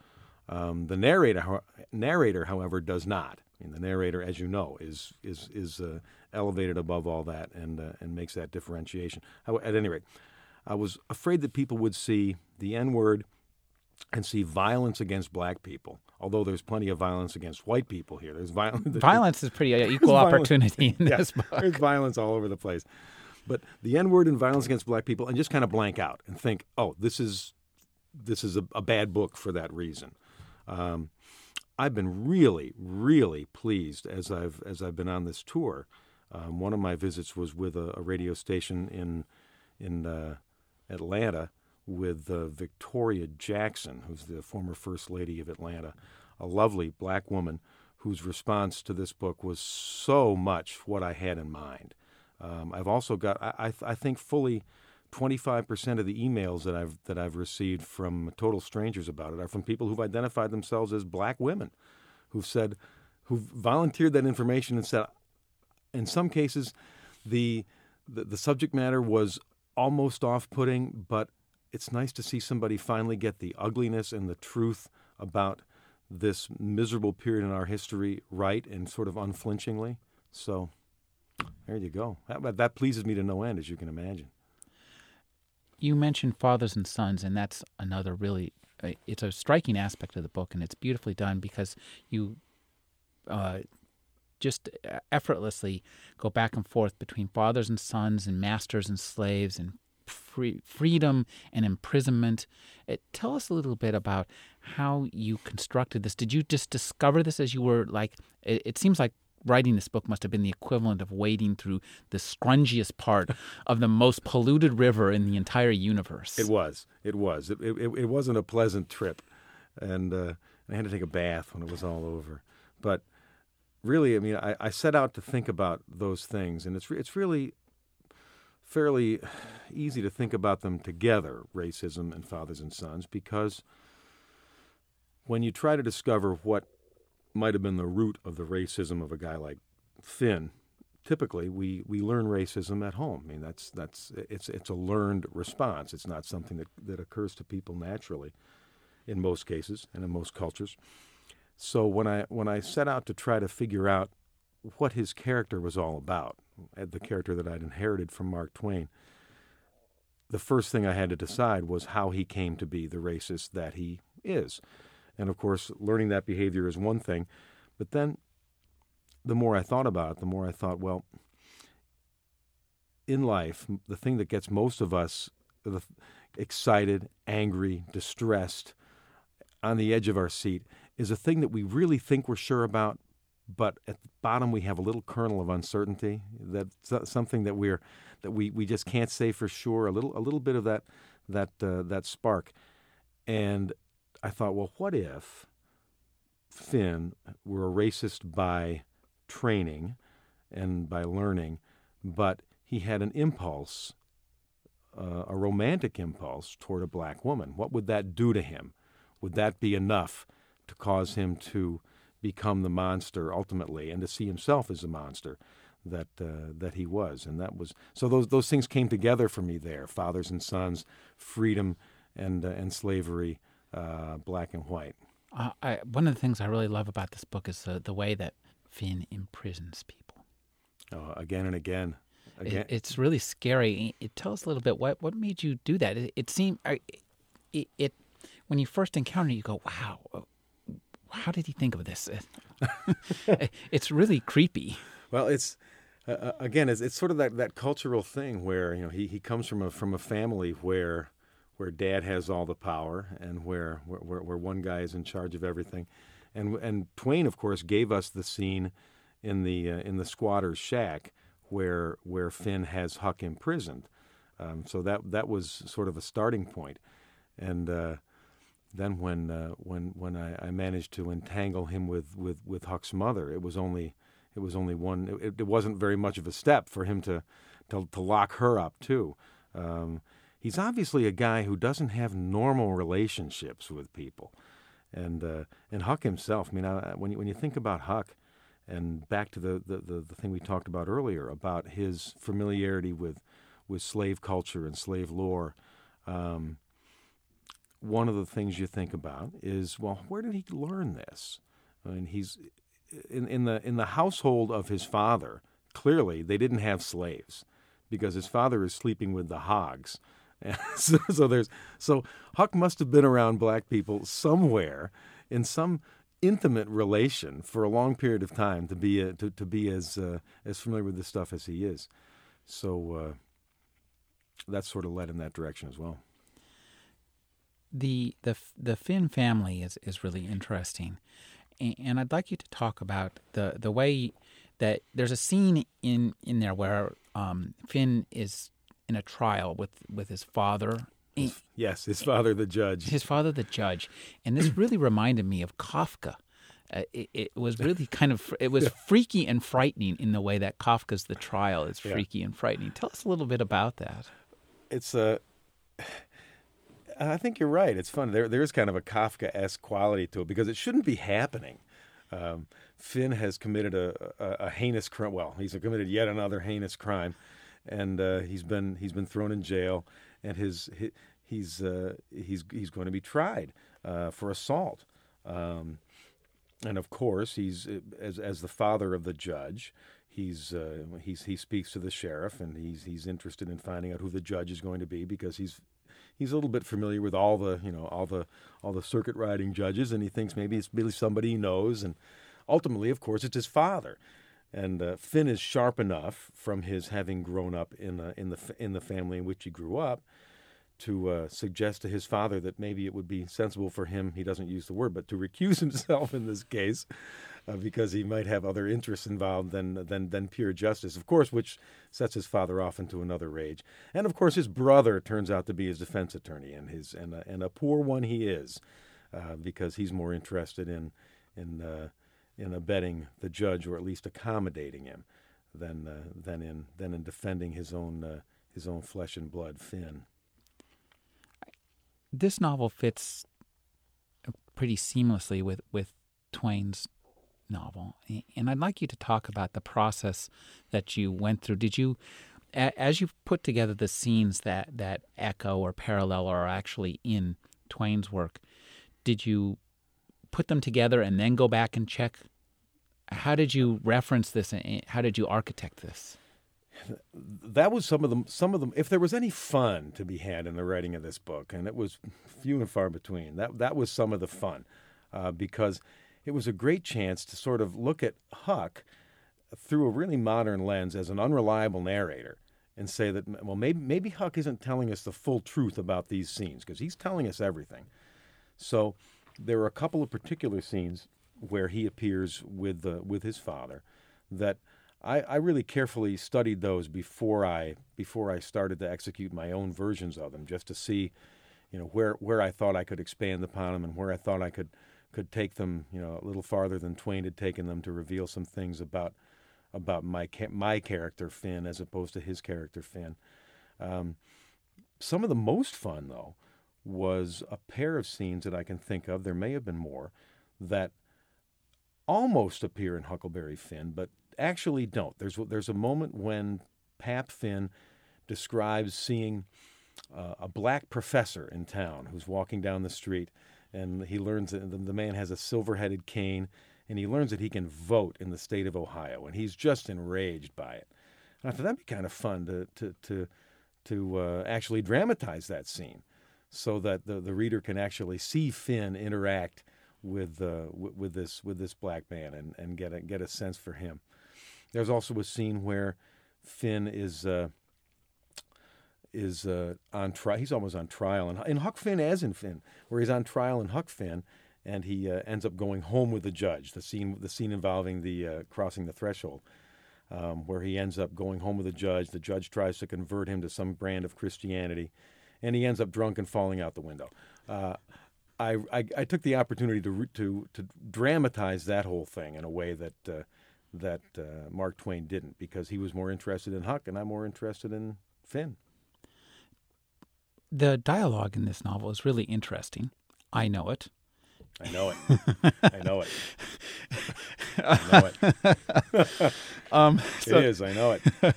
Um, the narrator, narrator, however, does not. I mean, the narrator, as you know, is is is uh, elevated above all that and uh, and makes that differentiation. At any rate, I was afraid that people would see the N word and see violence against black people. Although there's plenty of violence against white people here, there's violence. Violence is pretty uh, equal opportunity in this book. There's violence all over the place, but the N word and violence against black people, and just kind of blank out and think, oh, this is this is a, a bad book for that reason. Um, I've been really, really pleased as I've as I've been on this tour. Um, one of my visits was with a, a radio station in in uh, Atlanta with uh, Victoria Jackson, who's the former First Lady of Atlanta, a lovely black woman whose response to this book was so much what I had in mind. Um, I've also got, I, I, I think, fully 25% of the emails that I've that I've received from total strangers about it are from people who've identified themselves as black women, who've said, who've volunteered that information and said, in some cases, the the, the subject matter was almost off-putting, but it's nice to see somebody finally get the ugliness and the truth about this miserable period in our history right and sort of unflinchingly. So there you go. That, that pleases me to no end, as you can imagine you mentioned fathers and sons, and that's another really uh, it's a striking aspect of the book, and it's beautifully done because you uh, just effortlessly go back and forth between fathers and sons, and masters and slaves, and free, freedom and imprisonment. It, uh, tell us a little bit about how you constructed this. Did you just discover this as you were like? It, it seems like writing this book must have been the equivalent of wading through the scrungiest part of the most polluted river in the entire universe. It was. It was. It, it, it wasn't a pleasant trip. And uh, I had to take a bath when it was all over. But really, I mean, I, I set out to think about those things. And it's, it's really fairly easy to think about them together racism and fathers and sons because when you try to discover what might have been the root of the racism of a guy like Finn. Typically, we, we learn racism at home. I mean, that's that's it's it's a learned response. It's not something that, that occurs to people naturally, in most cases and in most cultures. So when I when I set out to try to figure out what his character was all about, the character that I'd inherited from Mark Twain, the first thing I had to decide was how he came to be the racist that he is. And of course, learning that behavior is one thing. But then the more I thought about it, the more I thought, well, in life, the thing that gets most of us excited, angry, distressed, on the edge of our seat is a thing that we really think we're sure about, but at the bottom we have a little kernel of uncertainty. That's something that we're that we, we just can't say for sure. A little a little bit of that that uh, that spark, and I thought, well, what if Finn were a racist by training and by learning, but he had an impulse, uh, a romantic impulse toward a black woman? What would that do to him? Would that be enough to cause him to become the monster ultimately and to see himself as a monster that uh, that he was, and that was so. Those those things came together for me there: fathers and sons, freedom and uh, and slavery, uh, black and white. I, one of the things I really love about this book is the, the way that Finn imprisons people. Oh, again and again. again. It, it's really scary. It, tell us a little bit what what made you do that. It, it seemed it, it when you first encounter it, you go, "Wow, how did he think of this?" it's really creepy. Well, it's uh, uh, again, it's, it's sort of that, that cultural thing where you know he, he comes from a from a family where where dad has all the power and where where, where one guy is in charge of everything, and and Twain, of course, gave us the scene in the uh, in the squatter's shack where where Finn has Huck imprisoned. Um, so that that was sort of a starting point. point, and uh, then when uh, when when I, I, managed to entangle him with, with, with Huck's mother, it was only it was only one. It, it wasn't very much of a step for him to to, to lock her up too. Um, he's obviously a guy who doesn't have normal relationships with people, and uh, and Huck himself. I mean, I, when you when you think about Huck, and back to the, the, the, the, thing we talked about earlier about his familiarity with with slave culture and slave lore. Um, one of the things you think about is, well, where did he learn this? I mean, he's in, in the in the household of his father. Clearly, they didn't have slaves because his father is sleeping with the hogs. so, so there's so Huck must have been around black people somewhere in some intimate relation for a long period of time to be a, to, to be as uh, as familiar with this stuff as he is. So uh, that sort of led in that direction as well. The the the Finn family is is really interesting and I'd like you to talk about the the way that there's a scene in in there where um, Finn is in a trial with with his father. yes, his father, the judge. His father, the judge, and this really reminded me of Kafka. Uh, it, it, was really kind of it was yeah. freaky and frightening in the way that Kafka's The Trial is freaky yeah. and frightening. Tell us a little bit about that. It's a. Uh I think you're right. It's fun. There, there is kind of a Kafka-esque quality to it because it shouldn't be happening. Um, Finn has committed a, a, a, heinous crime. Well, he's committed yet another heinous crime, and uh, he's been he's been thrown in jail, and his, he's uh, he's he's going to be tried uh, for assault. Um, and of course, he's as as the father of the judge. He's uh, he's he speaks to the sheriff, and he's he's interested in finding out who the judge is going to be because he's he's a little bit familiar with all the you know all the all the circuit riding judges, and he thinks maybe it's really somebody he knows. And ultimately, of course, it's his father. And uh, Finn is sharp enough from his having grown up in uh, in the in the family in which he grew up to uh, suggest to his father that maybe it would be sensible for him. He doesn't use the word, but to recuse himself in this case uh, because he might have other interests involved than, than, than pure justice, of course, which sets his father off into another rage. And of course, his brother turns out to be his defense attorney, and, his, and, a, and a poor one he is uh, because he's more interested in, in, uh, in abetting the judge or at least accommodating him than, uh, than, in, than in defending his own, uh, his own flesh and blood, Finn. This novel fits pretty seamlessly with, with Twain's novel. And I'd like you to talk about the process that you went through. Did you, as you put together the scenes that, that echo or parallel or are actually in Twain's work, did you put them together and then go back and check? How did you reference this? And how did you architect this? that was some of them some of them if there was any fun to be had in the writing of this book and it was few and far between that that was some of the fun uh, because it was a great chance to sort of look at Huck through a really modern lens as an unreliable narrator and say that well maybe maybe Huck isn't telling us the full truth about these scenes because he's telling us everything. So there are a couple of particular scenes where he appears with the with his father that I, I really carefully studied those before I before I started to execute my own versions of them just to see you know where where I thought I could expand upon them and where I thought I could could take them, you know, a little farther than Twain had taken them to reveal some things about about my my character Finn as opposed to his character Finn. Um, some of the most fun though was a pair of scenes that I can think of. There may have been more that almost appear in Huckleberry Finn, but actually don't. There's there's a moment when Pap Finn describes seeing uh, a black professor in town who's walking down the street, and he learns that the, man has a silver-headed cane, and he learns that he can vote in the state of Ohio, and he's just enraged by it. And I thought that'd be kind of fun to to to to uh, actually dramatize that scene, so that the the reader can actually see Finn interact with uh, w- with this with this black man and, and get a get a sense for him. There's also a scene where Finn is uh, is uh, on trial. He's almost on trial in, in Huck Finn as in Finn, where he's on trial in Huck Finn, and he uh, ends up going home with the judge. The scene the scene involving the uh, crossing the threshold. Um, where he ends up going home with the judge. The judge tries to convert him to some brand of Christianity, and he ends up drunk and falling out the window. Uh, I, I, I, took the opportunity to, to, to dramatize that whole thing in a way that, uh, that uh, Mark Twain didn't because he was more interested in Huck and I'm more interested in Finn. The dialogue in this novel is really interesting. I know it. I know it. I know it. I know it. um, so it is. I know it.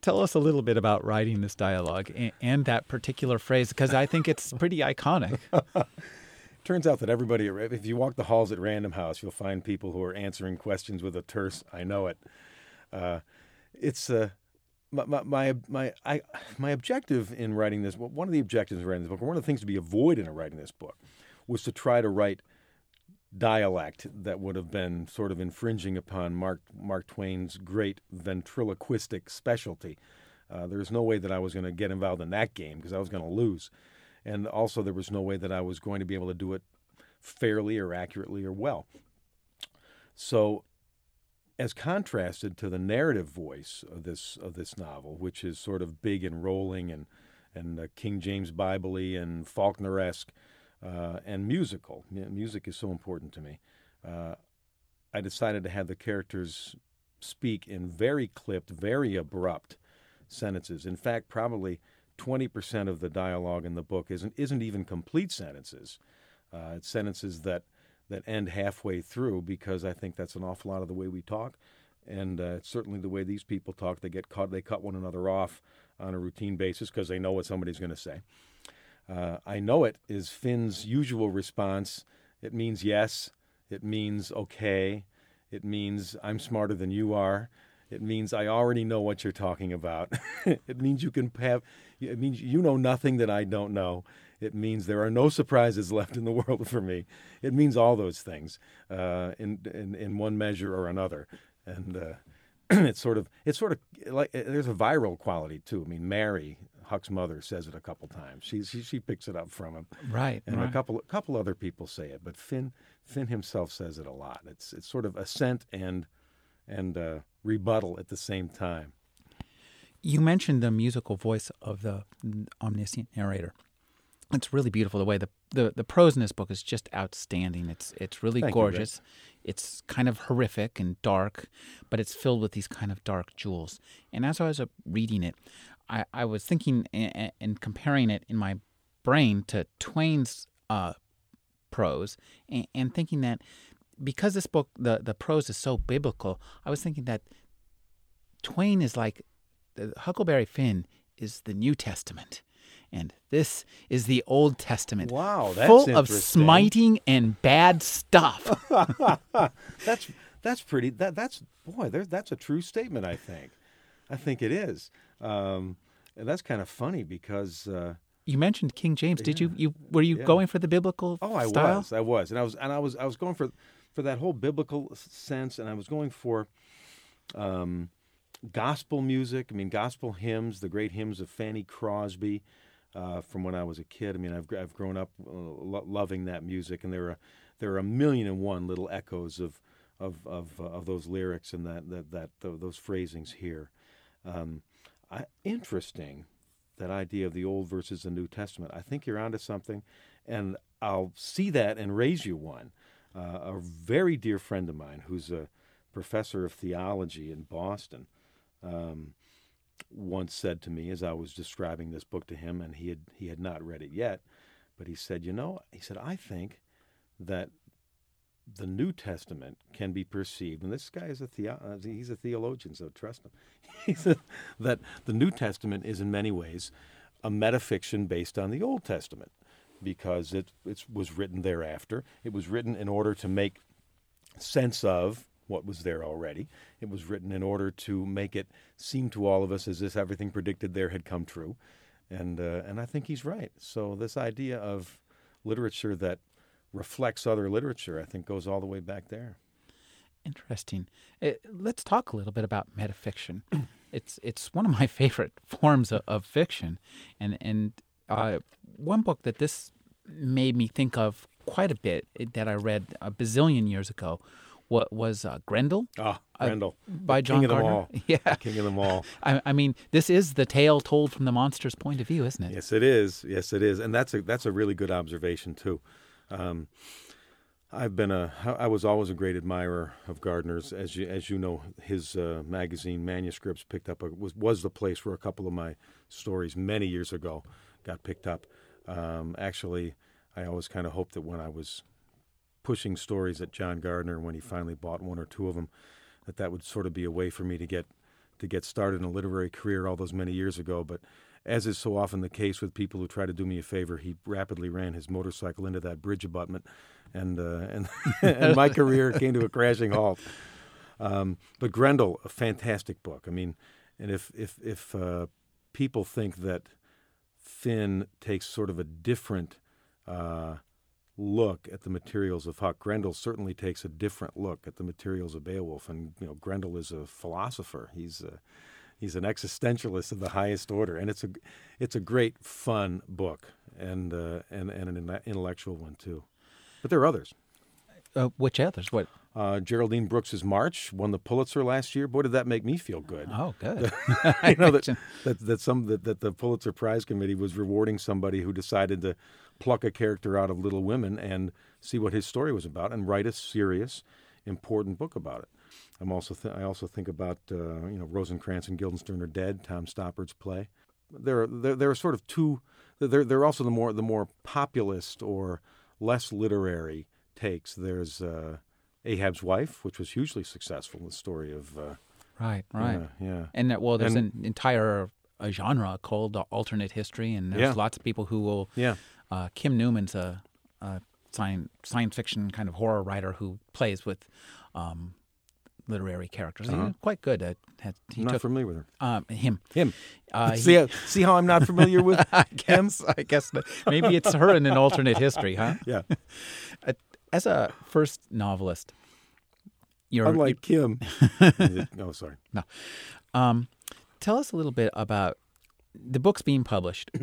Tell us a little bit about writing this dialogue and, and that particular phrase because I think it's pretty iconic. Turns out that everybody, if you walk the halls at Random House, you'll find people who are answering questions with a terse "I know it." Uh, it's uh, my my my I, my objective in writing this. One of the objectives in writing this book, or one of the things to be avoided in writing this book, was to try to write dialect that would have been sort of infringing upon Mark Mark Twain's great ventriloquistic specialty. Uh, there was no way that I was going to get involved in that game because I was going to lose, and also there was no way that I was going to be able to do it fairly or accurately or well. So, as contrasted to the narrative voice of this of this novel, which is sort of big and rolling and and uh, King James Bible and Faulkner esque, uh, and musical. Music is so important to me. Uh, I decided to have the characters speak in very clipped, very abrupt sentences. In fact, probably 20% of the dialogue in the book isn't, isn't even complete sentences. Uh, it's sentences that, that end halfway through because I think that's an awful lot of the way we talk. And uh, certainly the way these people talk. They get caught, they cut one another off on a routine basis because they know what somebody's going to say. Uh, I know it is Finn's usual response. It means yes. It means okay. It means I'm smarter than you are. It means I already know what you're talking about. it means you can have. It means you know nothing that I don't know. It means there are no surprises left in the world for me. It means all those things uh, in, in in one measure or another. And uh, it's sort of it's sort of like there's a viral quality too. I mean, Mary, Huck's mother says it a couple times. She she, she picks it up from him. Right. And right. a couple a couple other people say it, but Finn Finn himself says it a lot. It's it's sort of assent and and uh, rebuttal at the same time. You mentioned the musical voice of the omniscient narrator. It's really beautiful the way the, the, the prose in this book is just outstanding. It's it's really Thank gorgeous. You, it's kind of horrific and dark, but it's filled with these kind of dark jewels. And as I was reading it, I, I was thinking and, and comparing it in my brain to Twain's uh, prose and, and, thinking that because this book, the, the prose is so biblical, I was thinking that Twain is like Huckleberry Finn is the New Testament. And this is the Old Testament. Wow, that's full of smiting and bad stuff. that's that's pretty. That that's boy. that's a true statement. I think. I think it is. Um, and that's kind of funny because uh, you mentioned King James. Did you? You were you yeah. going for the biblical? Oh, I style? was. I was, and I was, and I was, I was going for for that whole biblical sense, and I was going for um, gospel music. I mean, gospel hymns, the great hymns of Fanny Crosby. Uh, from when I was a kid, I mean, I've I've grown up uh, lo- loving that music, and there are there are a million and one little echoes of of of, uh, of those lyrics and that that that those phrasings here. Um, I, interesting, that idea of the Old versus the New Testament. I think you're onto something, and I'll see that and raise you one. Uh, a very dear friend of mine who's a professor of theology in Boston um, once said to me as I was describing this book to him, and he had he had not read it yet, but he said, you know, he said, I think that the New Testament can be perceived, and this guy is a theo- uh, he's a theologian, so trust him. he's a, that the New Testament is in many ways a metafiction based on the Old Testament because it, it was written thereafter. It was written in order to make sense of what was there already. It was written in order to make it seem to all of us as if everything predicted there had come true. And, uh, and I think he's right. So, this idea of literature that reflects other literature, I think, goes all the way back there. Interesting. Uh, let's talk a little bit about metafiction. it's it's one of my favorite forms of, of fiction, and and uh, one book that this made me think of quite a bit that I read a bazillion years ago what was uh, Grendel. Ah, Grendel uh, by John King Gardner. of them all. Yeah, King of them all. I, I, mean, this is the tale told from the monster's point of view, isn't it? Yes, it is. Yes, it is, and that's a that's a really good observation too. Um, I've been a I was always a great admirer of Gardner's, as you as you know, his uh, magazine manuscripts picked up a, was was the place where a couple of my stories many years ago got picked up. Um, actually, I always kind of hoped that when I was pushing stories at John Gardner, when he finally bought one or two of them, that that would sort of be a way for me to get to get started in a literary career all those many years ago. But as is so often the case with people who try to do me a favor, he rapidly ran his motorcycle into that bridge abutment, and uh, and and my career came to a crashing halt. Um, but Grendel, a fantastic book. I mean, and if if if uh, people think that Finn takes sort of a different uh, look at the materials of Huck, Grendel certainly takes a different look at the materials of Beowulf. And you know, Grendel is a philosopher. He's a he's an existentialist of the highest order, and it's a it's a great fun book and uh, and and an intellectual one too. But there are others. Uh, which others? What? Uh, Geraldine Brooks's March won the Pulitzer last year. Boy, did that make me feel good. Oh, good. you know that, that that some that, that the Pulitzer Prize Committee was rewarding somebody who decided to pluck a character out of Little Women and see what his story was about and write a serious, important book about it. I'm also th- I also think about uh, you know Rosencrantz and Guildenstern are dead. Tom Stoppard's play. There are there, there are sort of two. There there are also the more the more populist or less literary takes. There's uh, Ahab's wife, which was hugely successful. The story of uh, right, right, yeah, yeah. and that, well, there's And- an entire uh, genre called uh, alternate history, and there's Yeah. lots of people who will. yeah. Uh, Kim Newman's a, a science science fiction kind of horror writer who plays with um, literary characters. Uh-huh. Quite good at. at he I'm not took familiar with her. um, him. Him. Uh, see, how- see how I'm not familiar with I him? guess. I guess maybe it's her in an alternate history, huh? Yeah. As a first novelist, you're Unlike Kim. oh, sorry. Um, tell us a little bit about the books being published.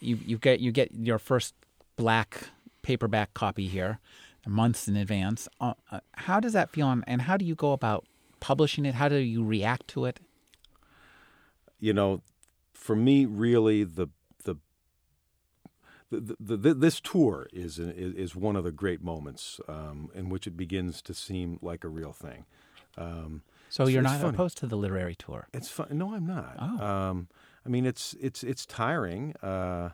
You you get you get your first black paperback copy here months in advance. Uh, uh, how does that feel, and, and how do you go about publishing it? How do you react to it? you know, for me, really, the the, the, the, the this tour is, is one of the great moments um, in which it begins to seem like a real thing. Um, So It's- you're not funny. opposed to the literary tour. it's fun. No, I'm not. Oh. Um, I mean, it's it's it's tiring, uh,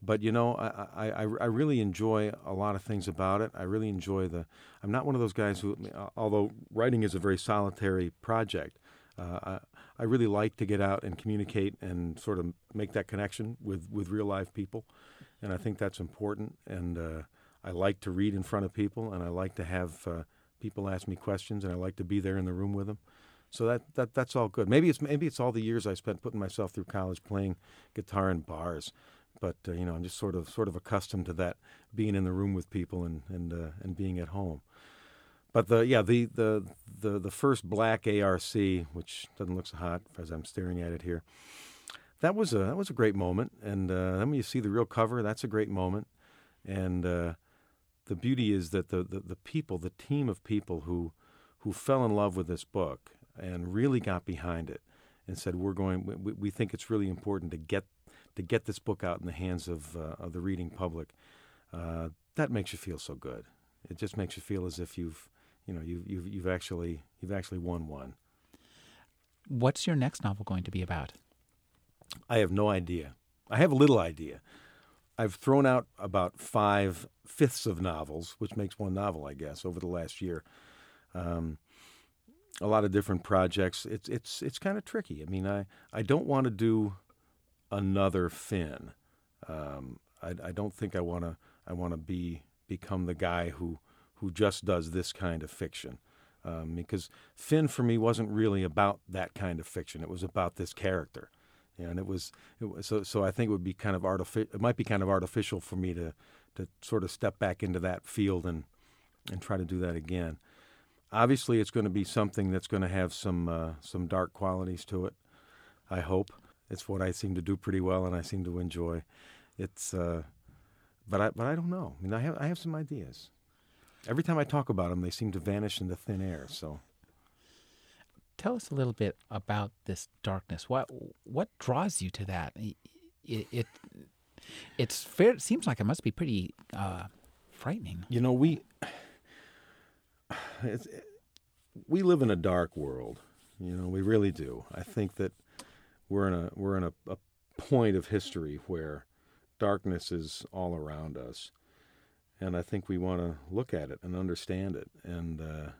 but you know, I, I I really enjoy a lot of things about it. I really enjoy the. I'm not one of those guys who, although writing is a very solitary project, uh, I, I really like to get out and communicate and sort of make that connection with with real live people, and I think that's important. And uh, I like to read in front of people, and I like to have uh, people ask me questions, and I like to be there in the room with them. So that, that that's all good. Maybe it's maybe it's all the years I spent putting myself through college playing guitar in bars, but uh, you know I'm just sort of sort of accustomed to that being in the room with people and and uh, and being at home. But the yeah the, the the the first black ARC, which doesn't look so hot as I'm staring at it here, that was a that was a great moment. And uh, then when you see the real cover, that's a great moment. And uh, the beauty is that the, the the people, the team of people who who fell in love with this book and really got behind it and said we're going we, we think it's really important to get to get this book out in the hands of uh, of the reading public. Uh, that makes you feel so good. It just makes you feel as if you've you know you've you've, you've actually you've actually won one. What's your next novel going to be about? I have no idea. I have a little idea. I've thrown out about five fifths of novels, which makes one novel, I guess, over the last year. Um, a lot of different projects. It's it's it's kind of tricky. I mean, I I don't want to do another Finn. Um, I, I don't think I want to I want to be become the guy who who just does this kind of fiction. Um, because Finn for me wasn't really about that kind of fiction. It was about this character, and it was, it was so. So I think it would be kind of artificial. It might be kind of artificial for me to to sort of step back into that field and and try to do that again. Obviously, it's going to be something that's going to have some uh, some dark qualities to it. I hope it's what I seem to do pretty well, and I seem to enjoy. It's, uh, but I but I don't know. I mean, I have I have some ideas. Every time I talk about them, they seem to vanish into thin air. So, tell us a little bit about this darkness. What what draws you to that? It, it it's fair. It seems like it must be pretty uh, frightening. You know, we we live in a dark world. You know, we really do. I think that we're in a we're in a, a point of history where darkness is all around us and I think we want to look at it and understand it. And uh,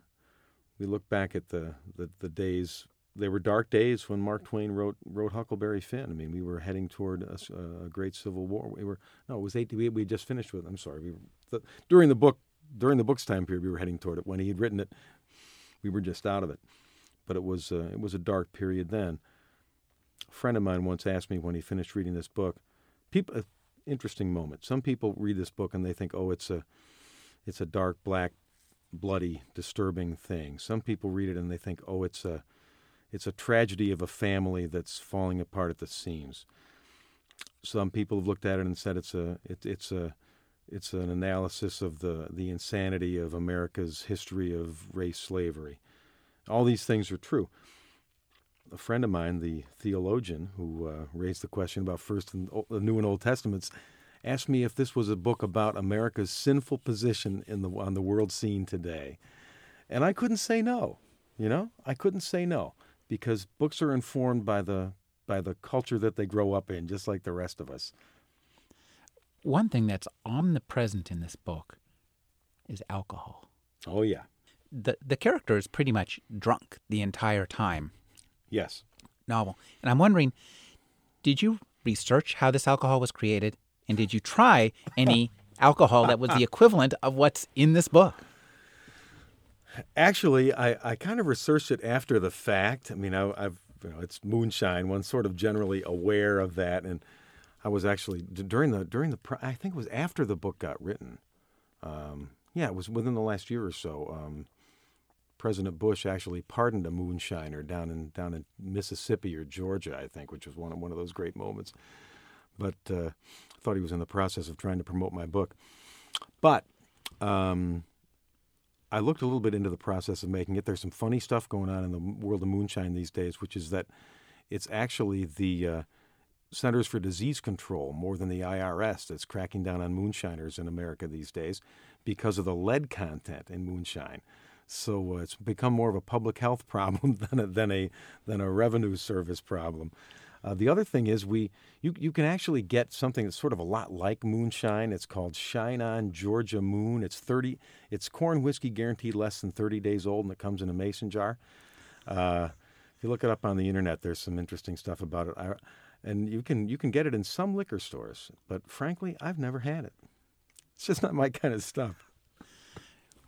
we look back at the, the, the days. They were dark days when Mark Twain wrote wrote Huckleberry Finn. I mean, we were heading toward a, a great civil war. We were no, it was eight. We, we just finished with. I'm sorry. We the, during the book during the book's time period, we were heading toward it. When he had written it, we were just out of it. But it was uh, it was a dark period then. A friend of mine once asked me when he finished reading this book, people interesting moment. Some people read this book and they think, oh, it's a, it's a dark, black, bloody, disturbing thing. Some people read it and they think, oh, it's a, it's a tragedy of a family that's falling apart at the seams. Some people have looked at it and said it's a, it, it's a, it's an analysis of the, the insanity of America's history of race slavery. All these things are true a friend of mine, the theologian who uh, raised the question about First and the New and Old Testaments, asked me if this was a book about America's sinful position in the on the world scene today, and I couldn't say no. You know, I couldn't say no because books are informed by the by the culture that they grow up in, just like the rest of us. One thing that's omnipresent in this book is alcohol. Oh yeah. The the character is pretty much drunk the entire time Yes. Novel. And I'm wondering, did you research how this alcohol was created? And did you try any alcohol that was the equivalent of what's in this book? Actually, I, I kind of researched it after the fact. I mean, I, have you know, it's moonshine. One's sort of generally aware of that, and I was actually during the during the I think it was after the book got written. Um, yeah, it was within the last year or so. Um, President Bush actually pardoned a moonshiner down in down in Mississippi or Georgia, I think, which was one of, one of those great moments. But uh, I thought he was in the process of trying to promote my book. But um, I looked a little bit into the process of making it. There's some funny stuff going on in the world of moonshine these days, which is that it's actually the uh, Centers for Disease Control more than the IRS that's cracking down on moonshiners in America these days because of the lead content in moonshine. So uh, it's become more of a public health problem than a, than a than a revenue service problem. Uh, the other thing is we you you can actually get something that's sort of a lot like moonshine. It's called Shine On Georgia Moon. It's thirty. It's corn whiskey guaranteed less than thirty days old, and it comes in a mason jar. Uh, if you look it up on the internet, there's some interesting stuff about it. I, and you can you can get it in some liquor stores, but frankly, I've never had it. It's just not my kind of stuff.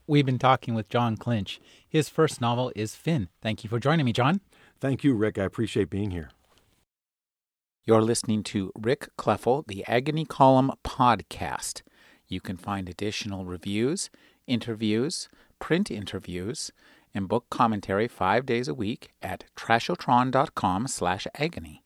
We've been talking with Jon Clinch. His first novel is Finn. Thank you for joining me, Jon. Thank you, Rick. I appreciate being here. You're listening to Rick Kleffel, the Agony Column podcast. You can find additional reviews, interviews, print interviews, and book commentary five days a week at trashotron.com slash agony.